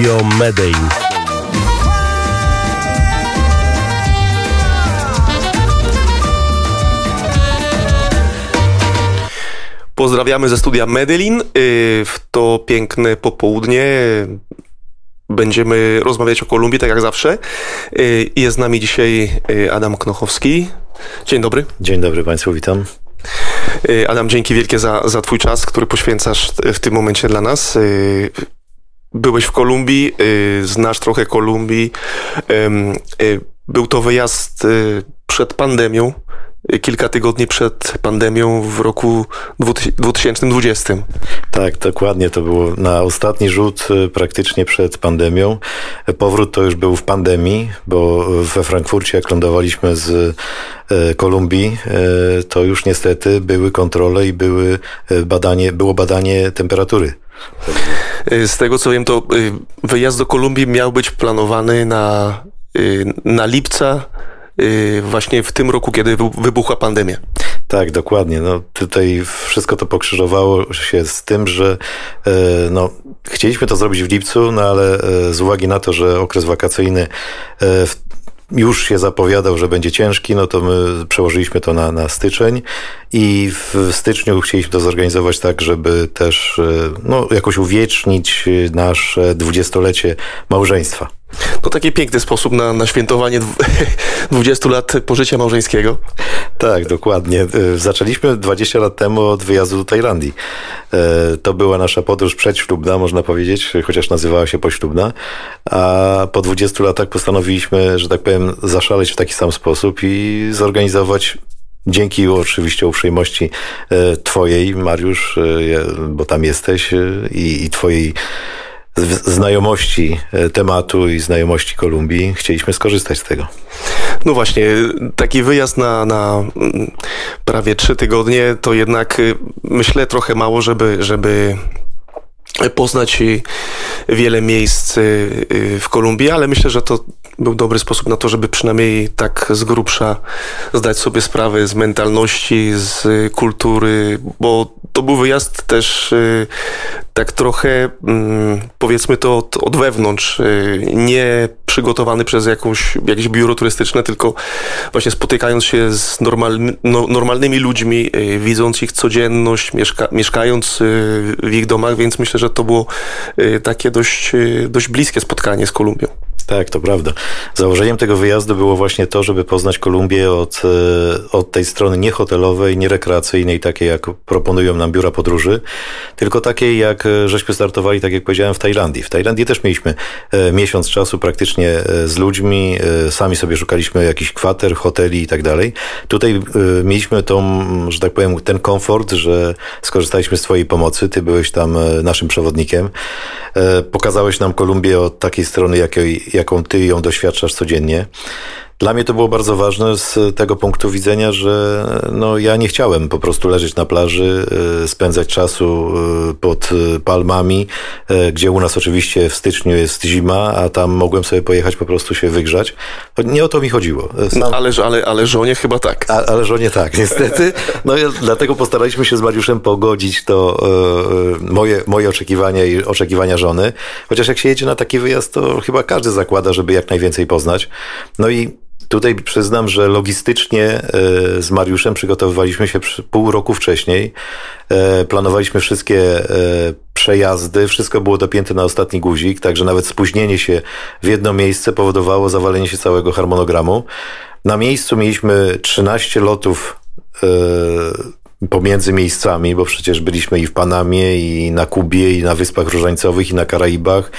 Radio Medellin. Pozdrawiamy ze studia Medellin. Y, w to piękne popołudnie będziemy rozmawiać o Kolumbii, tak jak zawsze. Y, jest z nami dzisiaj y, Adam Knochowski. Dzień dobry. Dzień dobry Państwu, witam. Adam, dzięki wielkie za, za Twój czas, który poświęcasz w tym momencie dla nas. Byłeś w Kolumbii, znasz trochę Kolumbii. Był to wyjazd przed pandemią kilka tygodni przed pandemią w roku 2020. Tak, dokładnie. To było na ostatni rzut y, praktycznie przed pandemią. Powrót to już był w pandemii, bo we Frankfurcie, jak lądowaliśmy z y, Kolumbii, y, to już niestety były kontrole i były badanie, było badanie temperatury. Z tego co wiem, to wyjazd do Kolumbii miał być planowany na, na lipca Y, właśnie w tym roku, kiedy wybuchła pandemia. Tak, dokładnie. No, tutaj wszystko to pokrzyżowało się z tym, że no, chcieliśmy to zrobić w lipcu, no ale z uwagi na to, że okres wakacyjny e, już się zapowiadał, że będzie ciężki, no to my przełożyliśmy to na, na styczeń i w styczniu chcieliśmy to zorganizować tak, żeby też no, jakoś uwiecznić nasze dwudziestolecie małżeństwa. To taki piękny sposób na, na świętowanie 20 lat pożycia małżeńskiego. Tak, dokładnie. E, zaczęliśmy 20 lat temu od wyjazdu do Tajlandii. E, to była nasza podróż przedślubna, można powiedzieć, chociaż nazywała się poślubna. A po 20 latach postanowiliśmy, że tak powiem, zaszaleć w taki sam sposób i zorganizować Dzięki oczywiście uprzejmości e, Twojej, Mariusz, bo tam jesteś, i, i Twojej znajomości e, tematu i znajomości Kolumbii chcieliśmy skorzystać z tego. No właśnie, taki wyjazd na, na mm, prawie trzy tygodnie to jednak y, myślę trochę mało, żeby, żeby poznać wiele miejsc y, y, w Kolumbii, ale myślę, że to był dobry sposób na to, żeby przynajmniej tak z grubsza zdać sobie sprawę z mentalności, z kultury, bo to był wyjazd też y, tak trochę, mm, powiedzmy to od, od wewnątrz, nie przygotowany przez jakąś, jakieś biuro turystyczne, tylko właśnie spotykając się z no, normalnymi ludźmi, widząc ich codzienność, mieszka, mieszkając w ich domach, więc myślę, że to było takie dość, dość bliskie spotkanie z Kolumbią. Tak, to prawda. Założeniem tego wyjazdu było właśnie to, żeby poznać Kolumbię od, e, od tej strony nie hotelowej, nie rekreacyjnej, takiej jak proponują nam biura podróży, tylko takiej jak e, żeśmy startowali, tak jak powiedziałem, w Tajlandii. W Tajlandii też mieliśmy e, miesiąc czasu praktycznie z ludźmi, sami sobie szukaliśmy jakichś kwater, hoteli i tak dalej. Tutaj mieliśmy tą, że tak powiem, ten komfort, że skorzystaliśmy z Twojej pomocy. Ty byłeś tam naszym przewodnikiem. Pokazałeś nam Kolumbię od takiej strony, jakiej jaką ty ją doświadczasz codziennie. Dla mnie to było bardzo ważne z tego punktu widzenia, że no, ja nie chciałem po prostu leżeć na plaży, e, spędzać czasu e, pod e, palmami, gdzie u nas oczywiście w styczniu jest zima, a tam mogłem sobie pojechać po prostu się wygrzać. Nie o to mi chodziło. Sam... No, ale, ale, ale żonie chyba tak. A, ale żonie tak, niestety. No dlatego postaraliśmy się z Mariuszem pogodzić to moje, moje oczekiwania i oczekiwania żony. Chociaż jak się jedzie na taki wyjazd, to chyba każdy zakłada, żeby jak najwięcej poznać. No i Tutaj przyznam, że logistycznie e, z Mariuszem przygotowywaliśmy się pół roku wcześniej. E, planowaliśmy wszystkie e, przejazdy, wszystko było dopięte na ostatni guzik, także nawet spóźnienie się w jedno miejsce powodowało zawalenie się całego harmonogramu. Na miejscu mieliśmy 13 lotów pomiędzy miejscami, bo przecież byliśmy i w Panamie, i na Kubie, i na Wyspach Różańcowych, i na Karaibach,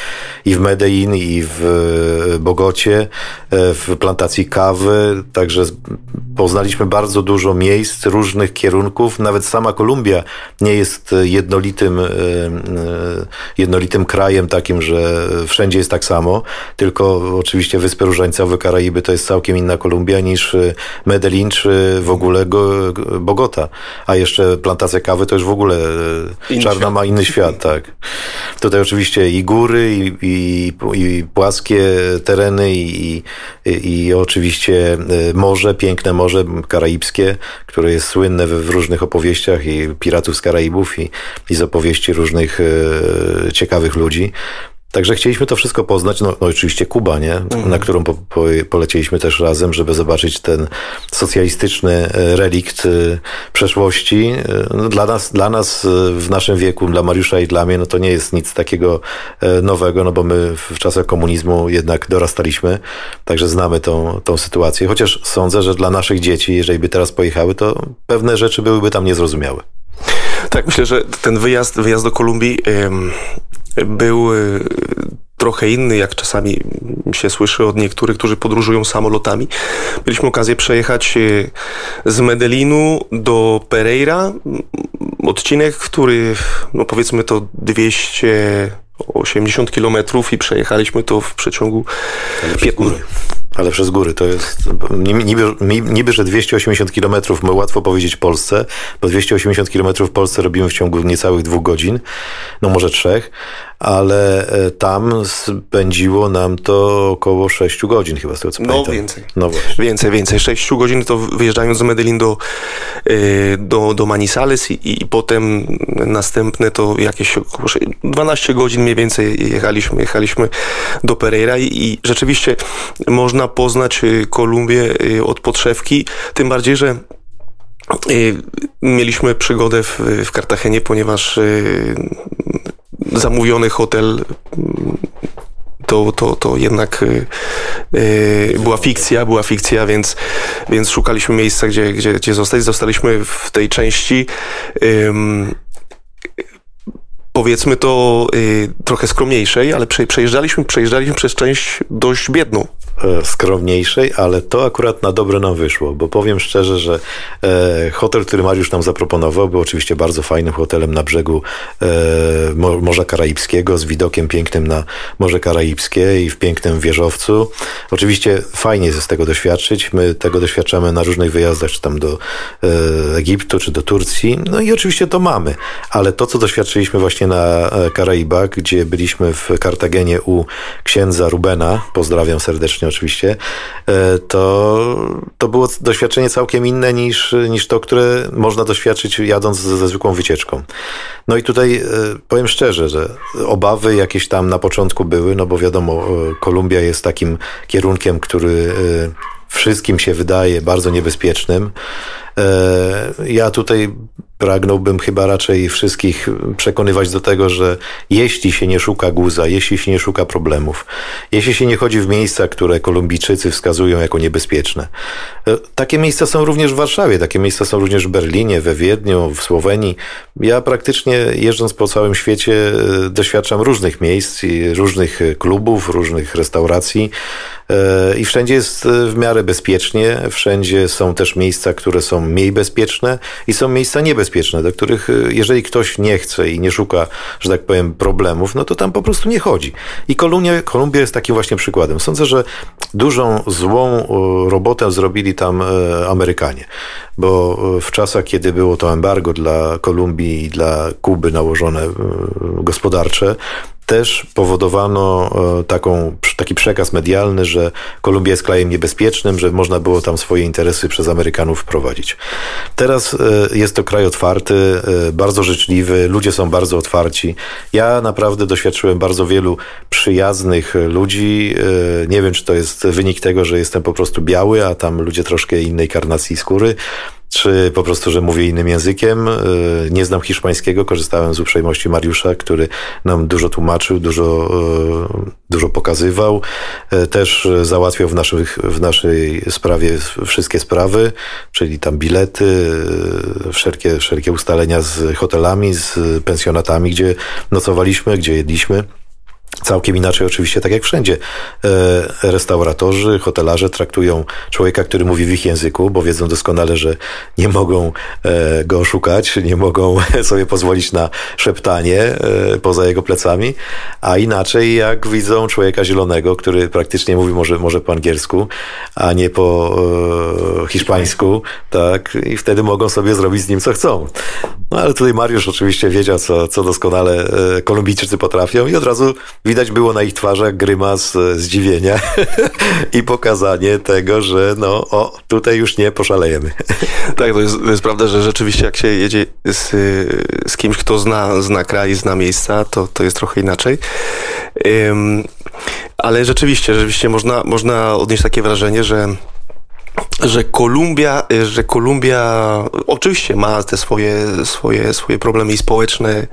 i w Medellin, i w e, Bogocie, e, w plantacji kawy, także poznaliśmy bardzo dużo miejsc, różnych kierunków. Nawet sama Kolumbia nie jest jednolitym, e, jednolitym krajem takim, że wszędzie jest tak samo, tylko oczywiście Wyspy Różańcowe, Karaiby to jest całkiem inna Kolumbia niż Medellin, czy w ogóle Bogota a jeszcze plantacja kawy to już w ogóle e, inny czarna świat. ma inny świat, tak. Tutaj oczywiście i góry, i, i, i płaskie tereny, i, i, i, oczywiście e, morze, piękne morze karaibskie, które jest słynne w, w różnych opowieściach i piratów z Karaibów i, i z opowieści różnych e, ciekawych ludzi. Także chcieliśmy to wszystko poznać. No, no oczywiście Kuba, nie? Mhm. na którą po, po, polecieliśmy też razem, żeby zobaczyć ten socjalistyczny e, relikt e, przeszłości. E, no, dla, nas, dla nas w naszym wieku, dla Mariusza i dla mnie, no to nie jest nic takiego nowego, no bo my w czasach komunizmu jednak dorastaliśmy, także znamy tą, tą sytuację. Chociaż sądzę, że dla naszych dzieci, jeżeli by teraz pojechały, to pewne rzeczy byłyby tam niezrozumiałe. Tak, myślę, że ten wyjazd, wyjazd do Kolumbii był y, trochę inny, jak czasami się słyszy od niektórych, którzy podróżują samolotami. Mieliśmy okazję przejechać y, z Medellinu do Pereira. Odcinek, który, no powiedzmy to 280 kilometrów i przejechaliśmy to w przeciągu 15. Ale przez góry to jest niby, niby że 280 km łatwo powiedzieć Polsce, bo 280 km w Polsce robimy w ciągu niecałych dwóch godzin, no może trzech, ale e, tam spędziło nam to około 6 godzin chyba z tego co no, pamiętam. Więcej. No właśnie. Więcej, więcej. 6 godzin to wyjeżdżając z Medellin do, e, do, do Manizales i, i potem następne to jakieś około 12 godzin mniej więcej jechaliśmy, jechaliśmy do Pereira i, i rzeczywiście można poznać e, Kolumbię od podszewki, tym bardziej, że Mieliśmy przygodę w, w Kartagenie, ponieważ zamówiony hotel to, to, to jednak yy, była fikcja, była fikcja, więc, więc szukaliśmy miejsca, gdzie, gdzie, gdzie zostać. Zostaliśmy w tej części yy, powiedzmy to yy, trochę skromniejszej, ale przejeżdżaliśmy, przejeżdżaliśmy przez część dość biedną. E, skromniejszej, ale to akurat na dobre nam wyszło, bo powiem szczerze, że e, hotel, który Mariusz nam zaproponował, był oczywiście bardzo fajnym hotelem na brzegu e, Morza Karaibskiego, z widokiem pięknym na Morze Karaibskie i w pięknym wieżowcu. Oczywiście fajnie jest z tego doświadczyć. My tego doświadczamy na różnych wyjazdach, czy tam do Egiptu, czy do Turcji. No i oczywiście to mamy, ale to, co doświadczyliśmy właśnie na Karaibach, gdzie byliśmy w Kartagenie u księdza Rubena, pozdrawiam serdecznie oczywiście, e, to, to było doświadczenie całkiem inne niż, niż to, które można doświadczyć jadąc ze, zwykłą wycieczką. No i tutaj e, powiem szczerze, że obawy jakieś tam na początku były, no bo wiadomo, e, Kolumbia jest takim kierunkiem, który wszystkim się wydaje bardzo niebezpiecznym. Ja tutaj pragnąłbym chyba raczej wszystkich przekonywać do tego, że jeśli się nie szuka guza, jeśli się nie szuka problemów, jeśli się nie chodzi w miejsca, które Kolumbijczycy wskazują jako niebezpieczne. E, takie miejsca są również w Warszawie, takie miejsca są również w Berlinie, we Wiedniu, w Słowenii. Ja praktycznie jeżdżąc po całym świecie e, doświadczam różnych miejsc, różnych klubów, różnych restauracji e, i wszędzie jest w miarę bezpiecznie, wszędzie są też miejsca, które są mniej bezpieczne i są miejsca niebezpieczne do których y, jeżeli ktoś nie chce i nie szuka, że tak powiem, problemów, no to tam po prostu nie chodzi. I Kolumbia, Kolumbia jest takim właśnie przykładem. Sądzę, że dużą złą robotę zrobili tam Amerykanie, bo w czasach, kiedy było to embargo dla Kolumbii i dla Kuby nałożone gospodarcze, też powodowano e, taką, taki przekaz medialny, że Kolumbia jest krajem niebezpiecznym, że można było tam swoje interesy przez Amerykanów wprowadzić. Teraz e, jest to kraj otwarty, e, bardzo życzliwy, ludzie są bardzo otwarci. Ja naprawdę doświadczyłem bardzo wielu przyjaznych ludzi. Nie wiem, czy to jest wynik tego, że jestem po prostu biały, a tam ludzie troszkę innej karnacji skóry, czy po prostu, że mówię innym językiem. E, nie znam hiszpańskiego, korzystałem z uprzejmości Mariusza, który nam dużo tłumaczył, dużo, e, dużo pokazywał. E, też załatwiał w, naszych, w naszej sprawie wszystkie sprawy, czyli tam bilety, wszelkie, wszelkie ustalenia z hotelami, z pensjonatami, gdzie nocowaliśmy, gdzie jedliśmy. Całkiem inaczej oczywiście, tak jak wszędzie. E, restauratorzy, hotelarze traktują człowieka, który mówi w ich języku, bo wiedzą doskonale, że nie mogą e, go oszukać, nie mogą sobie pozwolić na szeptanie e, poza jego plecami, a inaczej jak widzą człowieka zielonego, który praktycznie mówi może, może po angielsku, a nie po hiszpańsku, tak, i wtedy mogą sobie zrobić z nim co chcą. No ale tutaj Mariusz oczywiście wiedział, co, co doskonale Kolumbijczycy potrafią i od razu Widać było na ich twarzach grymas e, zdziwienia i pokazanie tego, że no, o, tutaj już nie poszalejemy. Tak, to jest, to jest prawda, że rzeczywiście jak się jedzie z, z kimś, kto zna, zna kraj, zna miejsca, to, to jest trochę inaczej. Ale rzeczywiście, rzeczywiście można, można odnieść takie wrażenie, że że Kolumbia, że Kolumbia oczywiście ma te swoje, swoje, swoje problemy społeczne,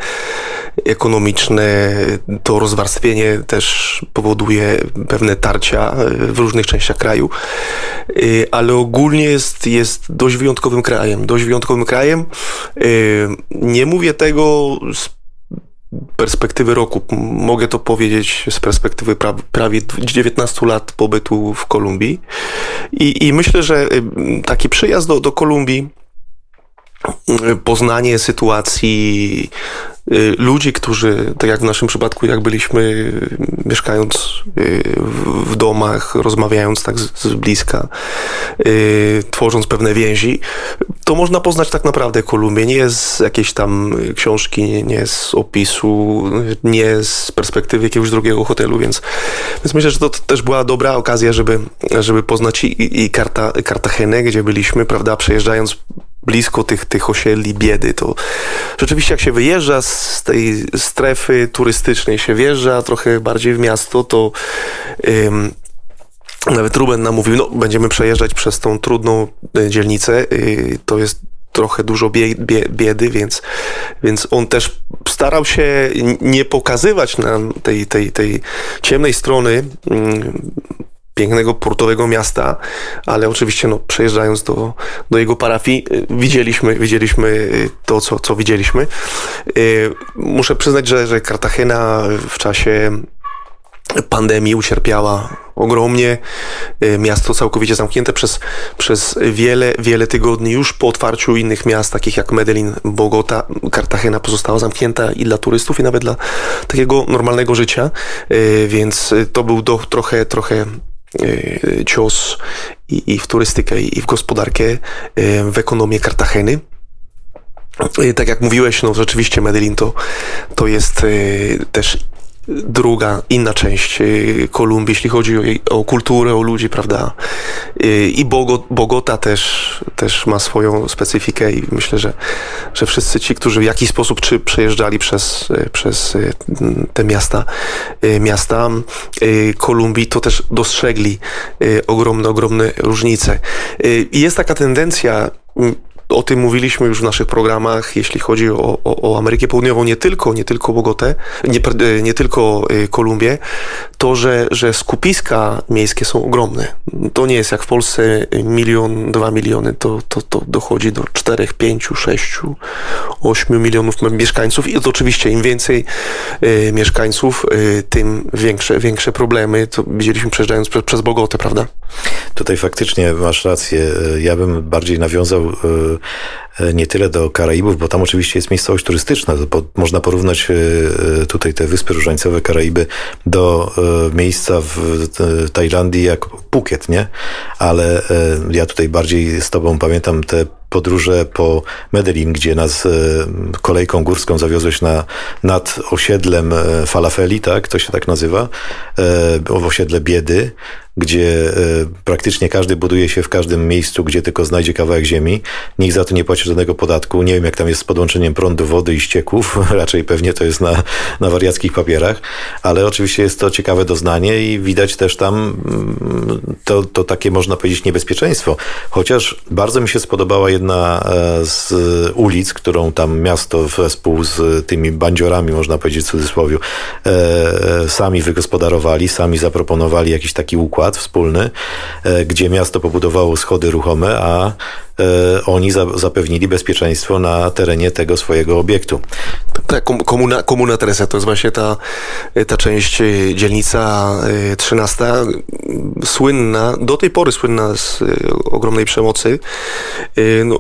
ekonomiczne. To rozwarstwienie też powoduje pewne tarcia w różnych częściach kraju, ale ogólnie jest, jest dość wyjątkowym krajem. Dość wyjątkowym krajem. Nie mówię tego z perspektywy roku, mogę to powiedzieć z perspektywy pra prawie 19 lat pobytu w Kolumbii. I, i myślę, że y, taki przyjazd do, do Kolumbii, y, poznanie sytuacji ludzi, którzy, tak jak w naszym przypadku, jak byliśmy mieszkając y, w domach, rozmawiając tak z, bliska, y, tworząc pewne więzi, to można poznać tak naprawdę Kolumbię. Nie z jakiejś tam książki, nie, nie z opisu, nie z perspektywy jakiegoś drugiego hotelu, więc, więc myślę, że to też była dobra okazja, żeby, żeby poznać i, i Karta, Kartagenę, gdzie byliśmy, prawda, przejeżdżając blisko tych, tych osiedli biedy, to rzeczywiście jak się wyjeżdża z tej strefy turystycznej, się wjeżdża trochę bardziej w miasto, to ym, nawet Ruben nam mówił, no będziemy przejeżdżać przez tą trudną e, dzielnicę, yy, to jest trochę dużo bie, bie, biedy, więc, więc on też starał się nie pokazywać nam tej, tej, tej ciemnej strony mm, pięknego portowego miasta, ale oczywiście no, przejeżdżając do, do jego parafii y, widzieliśmy, widzieliśmy y, to, co, co widzieliśmy. Y, muszę przyznać, że, że Cartagena w czasie pandemii ucierpiała ogromnie. Miasto całkowicie zamknięte przez, przez wiele, wiele tygodni. Już po otwarciu innych miast, takich jak Medellin, Bogota, Cartagena pozostała zamknięta i dla turystów, i nawet dla takiego normalnego życia. Więc to był do, trochę, trochę cios i, i w turystykę, i w gospodarkę, e, w ekonomię Kartageny. E, tak jak mówiłeś, no rzeczywiście Medellin to, to jest też druga, inna część y, Kolumbii, jeśli chodzi o, o kulturę, o ludzi, prawda? Y, I Bogota też, też ma swoją specyfikę i myślę, że, że wszyscy ci, którzy w jakiś sposób czy przejeżdżali przez, y, przez te miasta, miasta Kolumbii, to też dostrzegli ogromne, ogromne różnice. I jest taka tendencja o tym mówiliśmy już w naszych programach, jeśli chodzi o, o, o Amerykę Południową, nie tylko, nie tylko Bogotę, nie, nie tylko y, Kolumbię, to, że, że skupiska miejskie są ogromne. To nie jest jak w Polsce milion, dwa miliony, to, to, to dochodzi do czterech, pięciu, sześciu, ośmiu milionów mieszkańców i to oczywiście im więcej y, mieszkańców, y, tym większe, większe problemy. To widzieliśmy przejeżdżając przez, przez Bogotę, prawda? Tutaj faktycznie masz rację. Ja bym bardziej nawiązał E, nie tyle do Karaibów, bo tam oczywiście jest miejscowość turystyczna. Można porównać e, tutaj te Wyspy Różańcowe, Karaiby do e, miejsca w Tajlandii jak Phuket, nie? Ale ja tutaj bardziej z tobą pamiętam te podróże po Medellin, gdzie nas kolejką górską zawiozłeś na, nad osiedlem Falafeli, tak? To się tak nazywa. W osiedle Biedy gdzie e, praktycznie każdy buduje się w każdym miejscu, gdzie tylko znajdzie kawałek ziemi. Nikt za to nie płaci żadnego podatku. Nie wiem, jak tam jest z podłączeniem prądu, wody i ścieków. Raczej pewnie to jest na, na wariackich papierach, ale oczywiście jest to ciekawe doznanie i widać też tam mm, to, to takie, można powiedzieć, niebezpieczeństwo. Chociaż bardzo mi się spodobała jedna e, z ulic, którą tam miasto wespół z tymi bandziorami, można powiedzieć w cudzysłowie, e, sami wygospodarowali, sami zaproponowali jakiś taki układ wspólny, e, gdzie miasto pobudowało schody ruchome, a E, oni zapewnili bezpieczeństwo na terenie tego swojego obiektu. Tak, komuna, komuna Teresa to jest właśnie ta, ta część e, dzielnica 13, e, słynna, do tej pory słynna z ogromnej przemocy. No,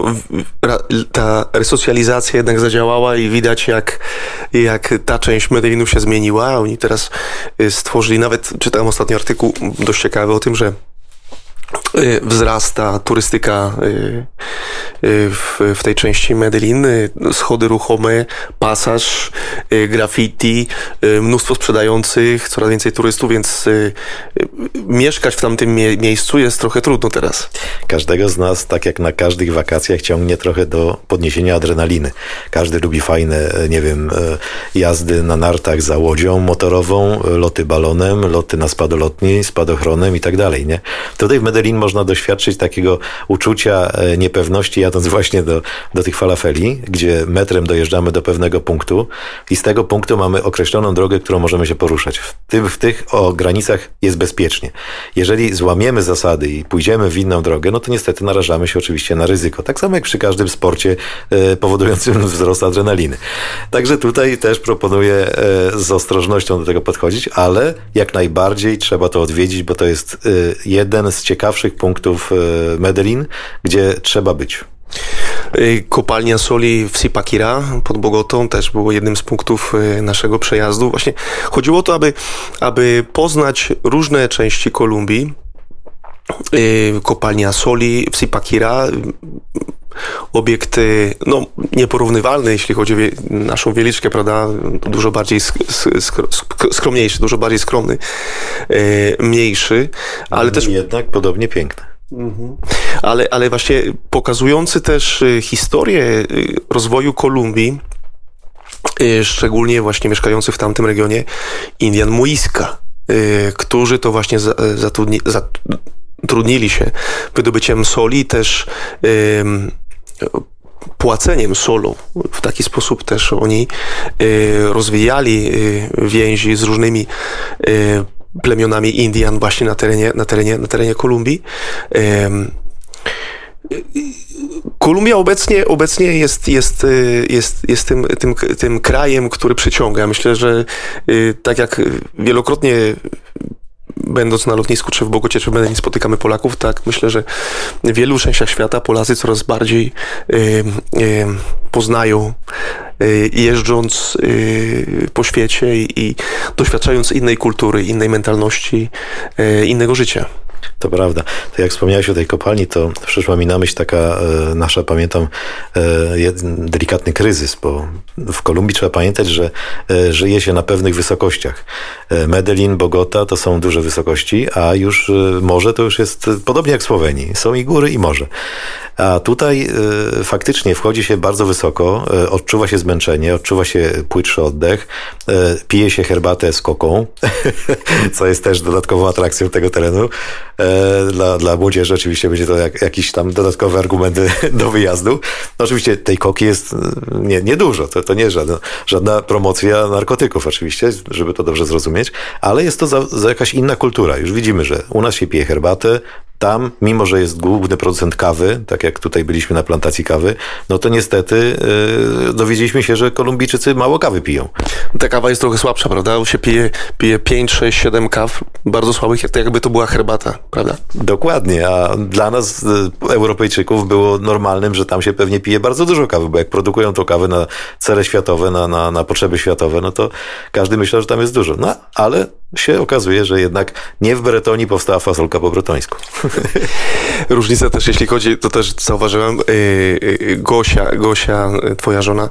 ta resocjalizacja jednak zadziałała i widać jak, jak ta część Medellinu się zmieniła. Oni teraz stworzyli, nawet czytałem ostatni artykuł dość ciekawy o tym, że wzrasta turystyka y, y, w, w tej części Medellin, schody ruchome, pasaż, graffiti, mnóstwo sprzedających, coraz więcej turystów, więc mieszkać w tamtym mie miejscu jest trochę trudno teraz. Każdego z nas, tak jak na każdych wakacjach, ciągnie trochę do podniesienia adrenaliny. Każdy lubi fajne, nie wiem, jazdy na nartach za łodzią motorową, loty balonem, loty na spadolotni, spadochronem i tak dalej, nie? Tutaj w Medellin można doświadczyć takiego uczucia e, niepewności jadąc właśnie do, do tych falafeli, gdzie metrem dojeżdżamy do pewnego punktu i z tego punktu mamy określoną drogę, którą możemy się poruszać. W, tym, w tych o granicach jest bezpiecznie. Jeżeli złamiemy zasady i pójdziemy w inną drogę, no to niestety narażamy się oczywiście na ryzyko. Tak samo jak przy każdym sporcie e, powodującym wzrost adrenaliny. Także tutaj też proponuję e, z ostrożnością do tego podchodzić, ale jak najbardziej trzeba to odwiedzić, bo to jest e, jeden z ciekawszych punktów e, Medellin, gdzie trzeba być. E, kopalnia soli w Sipakira pod Bogotą też było jednym z punktów e, naszego przejazdu. Właśnie chodziło o to, aby, aby poznać różne części Kolumbii. Kopalnia soli w Sipakira obiekt no, nieporównywalny, jeśli chodzi o naszą wieliczkę, prawda, dużo bardziej sk sk skromniejszy, dużo bardziej skromny, mniejszy, ale też... Jednak podobnie piękny. Mhm. Ale, ale właśnie pokazujący też e, historię e, rozwoju Kolumbii, e, szczególnie właśnie mieszkających w tamtym regionie Indian Muiska, którzy to właśnie zatrudni, zatrudnili się wydobyciem soli, też płaceniem solu. W taki sposób też oni y, rozwijali y, więzi z różnymi y, plemionami Indian właśnie na terenie, na terenie, na terenie Kolumbii. Kolumbia obecnie, obecnie jest, jest, jest, jest tym, tym, tym krajem, który przyciąga. Myślę, że tak jak wielokrotnie będąc na lotnisku, czy w Bogocie, czy w spotykamy Polaków, tak myślę, że w wielu częściach świata Polacy coraz bardziej poznają y, jeżdżąc y, po świecie i, doświadczając innej kultury, innej mentalności, y, innego życia. To prawda. To jak wspomniałeś o tej kopalni, to przyszła mi na myśl taka e, nasza, pamiętam, e, delikatny kryzys, bo w Kolumbii trzeba pamiętać, że e, żyje się na pewnych wysokościach. E, Medellin, Bogota to są duże wysokości, a już e, morze to już jest podobnie jak w Słowenii. Są i góry, i morze. A tutaj y, faktycznie wchodzi się bardzo wysoko, y, odczuwa się zmęczenie, odczuwa się płytszy oddech, pije się herbatę z koką, co jest też dodatkową atrakcją tego terenu. Dla, dla młodzieży oczywiście będzie to jak, jakiś tam dodatkowy argument do wyjazdu. No oczywiście tej koki jest nie, niedużo, to, to nie żadna, żadna promocja narkotyków oczywiście, żeby to dobrze zrozumieć, ale jest to za, za jakaś inna kultura. Już widzimy, że u nas się pije herbatę, tam, mimo że jest główny producent kawy, tak jak tutaj byliśmy na plantacji kawy, no to niestety yy, dowiedzieliśmy się, że Kolumbijczycy mało kawy piją. Ta kawa jest trochę słabsza, prawda? Się pije, pije 5, 6, 7 kaw, bardzo słabych, jak, jakby to była herbata, prawda? Dokładnie, a dla nas, y, Europejczyków, było normalnym, że tam się pewnie pije bardzo dużo kawy, bo jak produkują tą kawę na cele światowe, na, na, na potrzeby światowe, no to każdy myślał, że tam jest dużo. No, ale się okazuje, że jednak nie w Bretonii powstała fasolka po bretońsku. Różnica też, jeśli chodzi, to też zauważyłem, yy, Gosia, Gosia, twoja żona,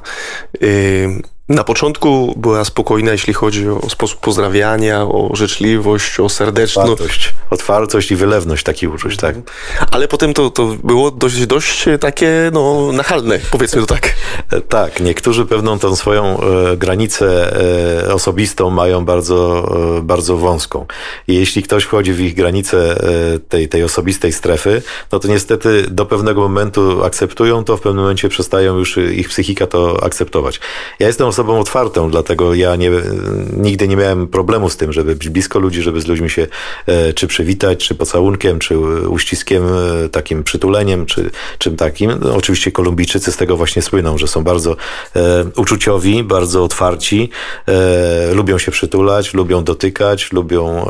yy, na początku była spokojna, jeśli chodzi o sposób pozdrawiania, o życzliwość, o serdeczność. Otwartość, otwartość i wylewność takich uczuć, tak. Ale potem to, to było dość, dość takie no, nachalne, powiedzmy to tak. Tak, niektórzy pewną tą swoją e, granicę e, osobistą mają bardzo, e, bardzo wąską. I jeśli ktoś wchodzi w ich granicę e, tej, tej osobistej strefy, no to niestety do pewnego momentu akceptują to, w pewnym momencie przestają już ich psychika to akceptować. Ja jestem osobą otwartą, dlatego ja nie, nigdy nie miałem problemu z tym, żeby być blisko ludzi, żeby z ludźmi się e, czy przywitać, czy pocałunkiem, czy uściskiem, e, takim przytuleniem, czy czym takim. No, oczywiście Kolumbijczycy z tego właśnie słyną, że są bardzo e, uczuciowi, bardzo otwarci, e, lubią się przytulać, lubią dotykać, lubią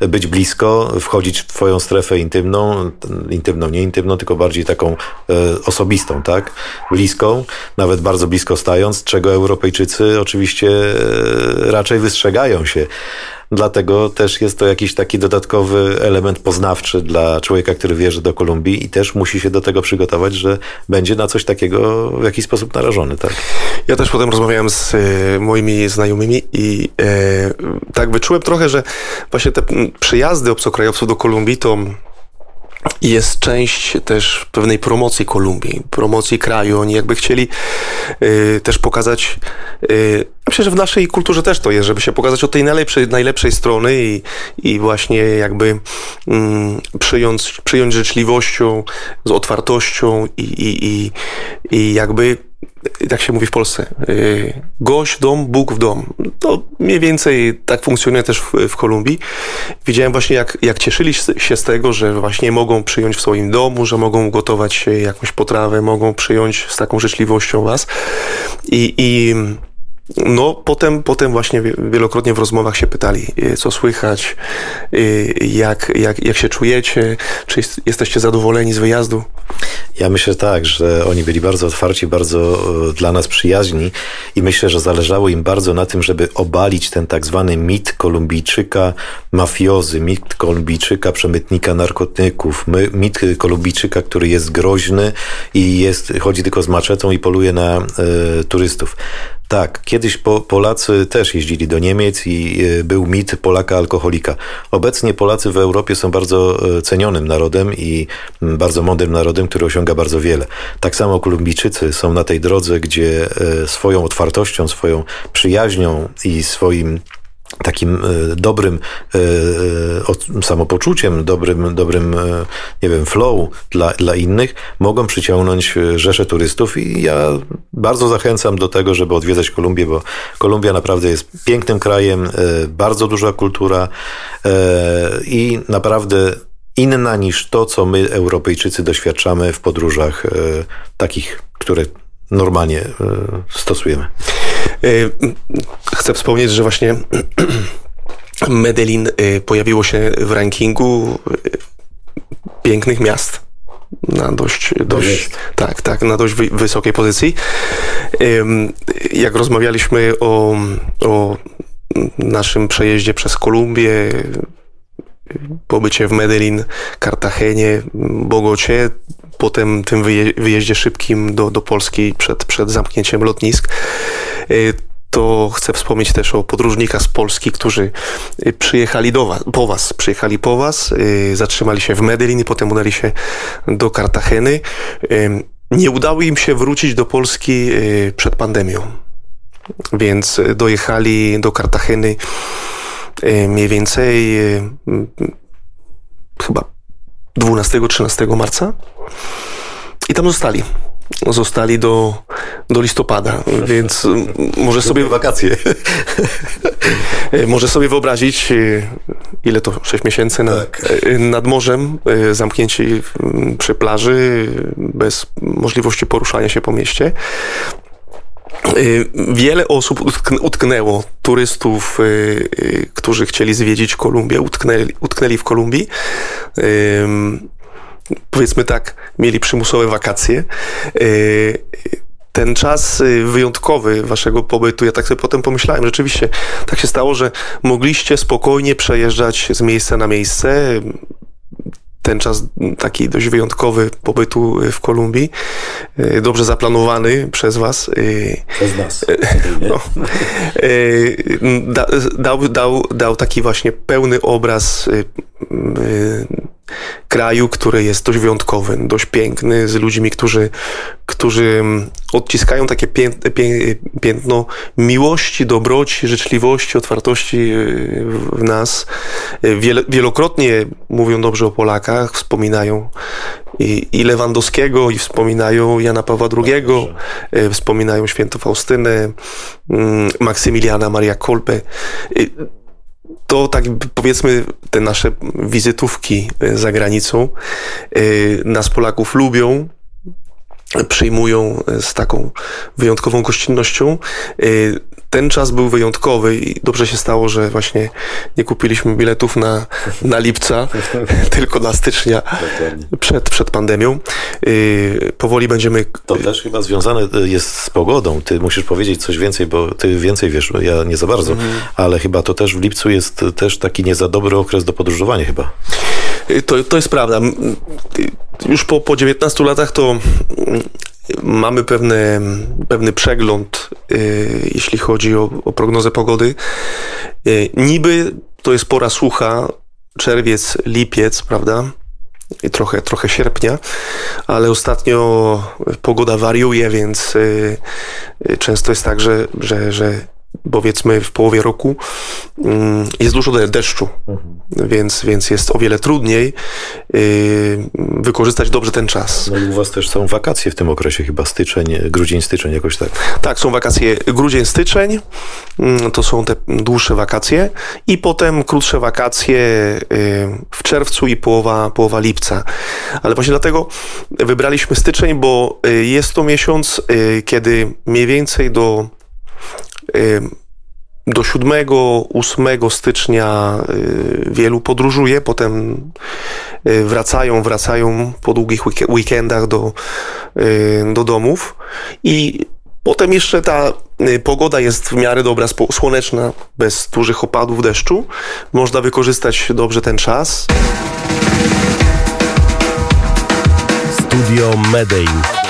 e, być blisko, wchodzić w twoją strefę intymną, intymną, nie intymną, tylko bardziej taką e, osobistą, tak? Bliską, nawet bardzo blisko stając, czego Europejczycy Europejczycy oczywiście e, raczej wystrzegają się. dlatego też jest to jakiś taki dodatkowy element poznawczy dla człowieka, który wierzy do Kolumbii i też musi się do tego przygotować, że będzie na coś takiego w jakiś sposób narażony. Tak? Ja też potem rozmawiałem z e, moimi znajomymi i e, tak wyczułem trochę, że właśnie te przyjazdy obcokrajowców do Kolumbii to jest część też pewnej promocji Kolumbii, promocji kraju. Oni jakby chcieli y, też pokazać, y, myślę, że w naszej kulturze też to jest, żeby się pokazać od tej najlepszej, najlepszej strony i, i właśnie jakby y, przyjąć, przyjąć życzliwością, z otwartością i, i, i, i jakby tak się mówi w Polsce, y, gość w dom, Bóg w dom. To mniej więcej tak funkcjonuje też w, w Kolumbii. Widziałem właśnie, jak, jak cieszyli się z tego, że właśnie mogą przyjąć w swoim domu, że mogą gotować jakąś potrawę, mogą przyjąć z taką życzliwością was. I, i no, potem, potem właśnie wielokrotnie w rozmowach się pytali, y, co słychać, y, jak, jak, jak się czujecie, czy jesteście zadowoleni z wyjazdu? Ja myślę tak, że oni byli bardzo otwarci, bardzo e, dla nas przyjaźni i myślę, że zależało im bardzo na tym, żeby obalić ten tak zwany mit Kolumbijczyka mafiozy, mit Kolumbijczyka przemytnika narkotyków, mit Kolumbijczyka, który jest groźny i jest, chodzi tylko z maczetą i poluje na e, turystów. Tak, kiedyś po, Polacy też jeździli do Niemiec i e, był mit Polaka alkoholika. Obecnie Polacy w Europie są bardzo e, cenionym narodem i bardzo mądrym narodem, który osiąga bardzo wiele. Tak samo Kolumbijczycy są na tej drodze, gdzie e, swoją otwartością, swoją przyjaźnią i swoim takim e, dobrym e, samopoczuciem, dobrym, dobrym nie wiem, flow dla, dla innych, mogą przyciągnąć rzesze turystów i ja bardzo zachęcam do tego, żeby odwiedzać Kolumbię, bo Kolumbia naprawdę jest pięknym krajem, bardzo duża kultura i naprawdę inna niż to, co my, Europejczycy, doświadczamy w podróżach e, takich, które normalnie e, stosujemy. E, chcę wspomnieć, że właśnie Medellin pojawiło się w rankingu pięknych miast na dość, dość tak, tak, na dość wysokiej pozycji. Jak rozmawialiśmy o, o naszym przejeździe przez Kolumbię, pobycie w Medellin, Kartagenie, Bogocie, potem tym wyjeździe szybkim do, do Polski przed, przed zamknięciem lotnisk y, to chcę wspomnieć też o podróżnikach z Polski, którzy y, przyjechali do was, po was, przyjechali po was, y, zatrzymali się w Medellin potem udali się do Kartageny. Nie udało im się wrócić do Polski przed pandemią, więc dojechali do Kartageny mniej więcej chyba 12-13 marca i tam zostali. Zostali do, do listopada, więc może sobie... Wakacje. Y, może sobie wyobrazić, ile to 6 miesięcy na, tak. nad morzem, zamknięci przy plaży, bez możliwości poruszania się po mieście. Y, wiele osób utknęło, turystów, y, y, którzy chcieli zwiedzić Kolumbię, utknęli, utknęli w Kolumbii. Powiedzmy tak, mieli przymusowe wakacje ten czas wyjątkowy waszego pobytu, ja tak sobie potem pomyślałem, rzeczywiście tak się stało, że mogliście spokojnie przejeżdżać z miejsca na miejsce, ten czas taki dość wyjątkowy pobytu w Kolumbii, e, dobrze zaplanowany przez was. E, przez nas. E, no, dał, dał, dał taki właśnie pełny obraz kraju, który jest dość wyjątkowy, dość piękny, z ludźmi, którzy, którzy mm, odciskają takie piętno miłości, dobroci, życzliwości, otwartości y, w nas. Wielokrotnie mówią dobrze o Polakach, wspominają i, i Lewandowskiego, i wspominają Jana Pawła II, y, wspominają świętą Faustynę, mm, Maksymiliana Maria Kolbe to tak powiedzmy te nasze wizytówki e, za granicą e, nas Polaków lubią, przyjmują e, z taką wyjątkową gościnnością. Ten czas był wyjątkowy i dobrze się stało, że właśnie nie kupiliśmy biletów na, na lipca, tylko na stycznia przed, przed pandemią. Y, powoli będziemy... To też chyba związane jest z pogodą. Ty musisz powiedzieć coś więcej, bo ty więcej wiesz, ja nie za bardzo, mhm. ale chyba to też w lipcu jest też taki nie za dobry okres do podróżowania chyba. Y, to, to jest prawda. Y, już po, po 19 latach to mamy pewne, pewny przegląd, y, jeśli chodzi o, o prognozę pogody. Niby to jest pora sucha, czerwiec, lipiec, prawda? I trochę, trochę sierpnia, ale ostatnio pogoda wariuje, więc często jest tak, że, że, że powiedzmy w połowie roku mm, jest dużo deszczu, mhm. więc, więc jest o wiele trudniej y, wykorzystać dobrze ten czas. No i u was też są wakacje w tym okresie, chyba styczeń, grudzień, styczeń, jakoś tak. Tak, są wakacje grudzień, styczeń, mm, to są te dłuższe wakacje i potem krótsze wakacje y, w czerwcu i połowa, połowa lipca. Ale właśnie dlatego wybraliśmy styczeń, bo y, jest to miesiąc, kiedy mniej więcej do do 7-8 stycznia y, wielu podróżuje, potem y, wracają, wracają po długich weekendach do, y, do domów i potem jeszcze ta pogoda jest w miarę dobra, słoneczna, bez dużych opadów deszczu. Można wykorzystać dobrze ten czas. Studio Medellin.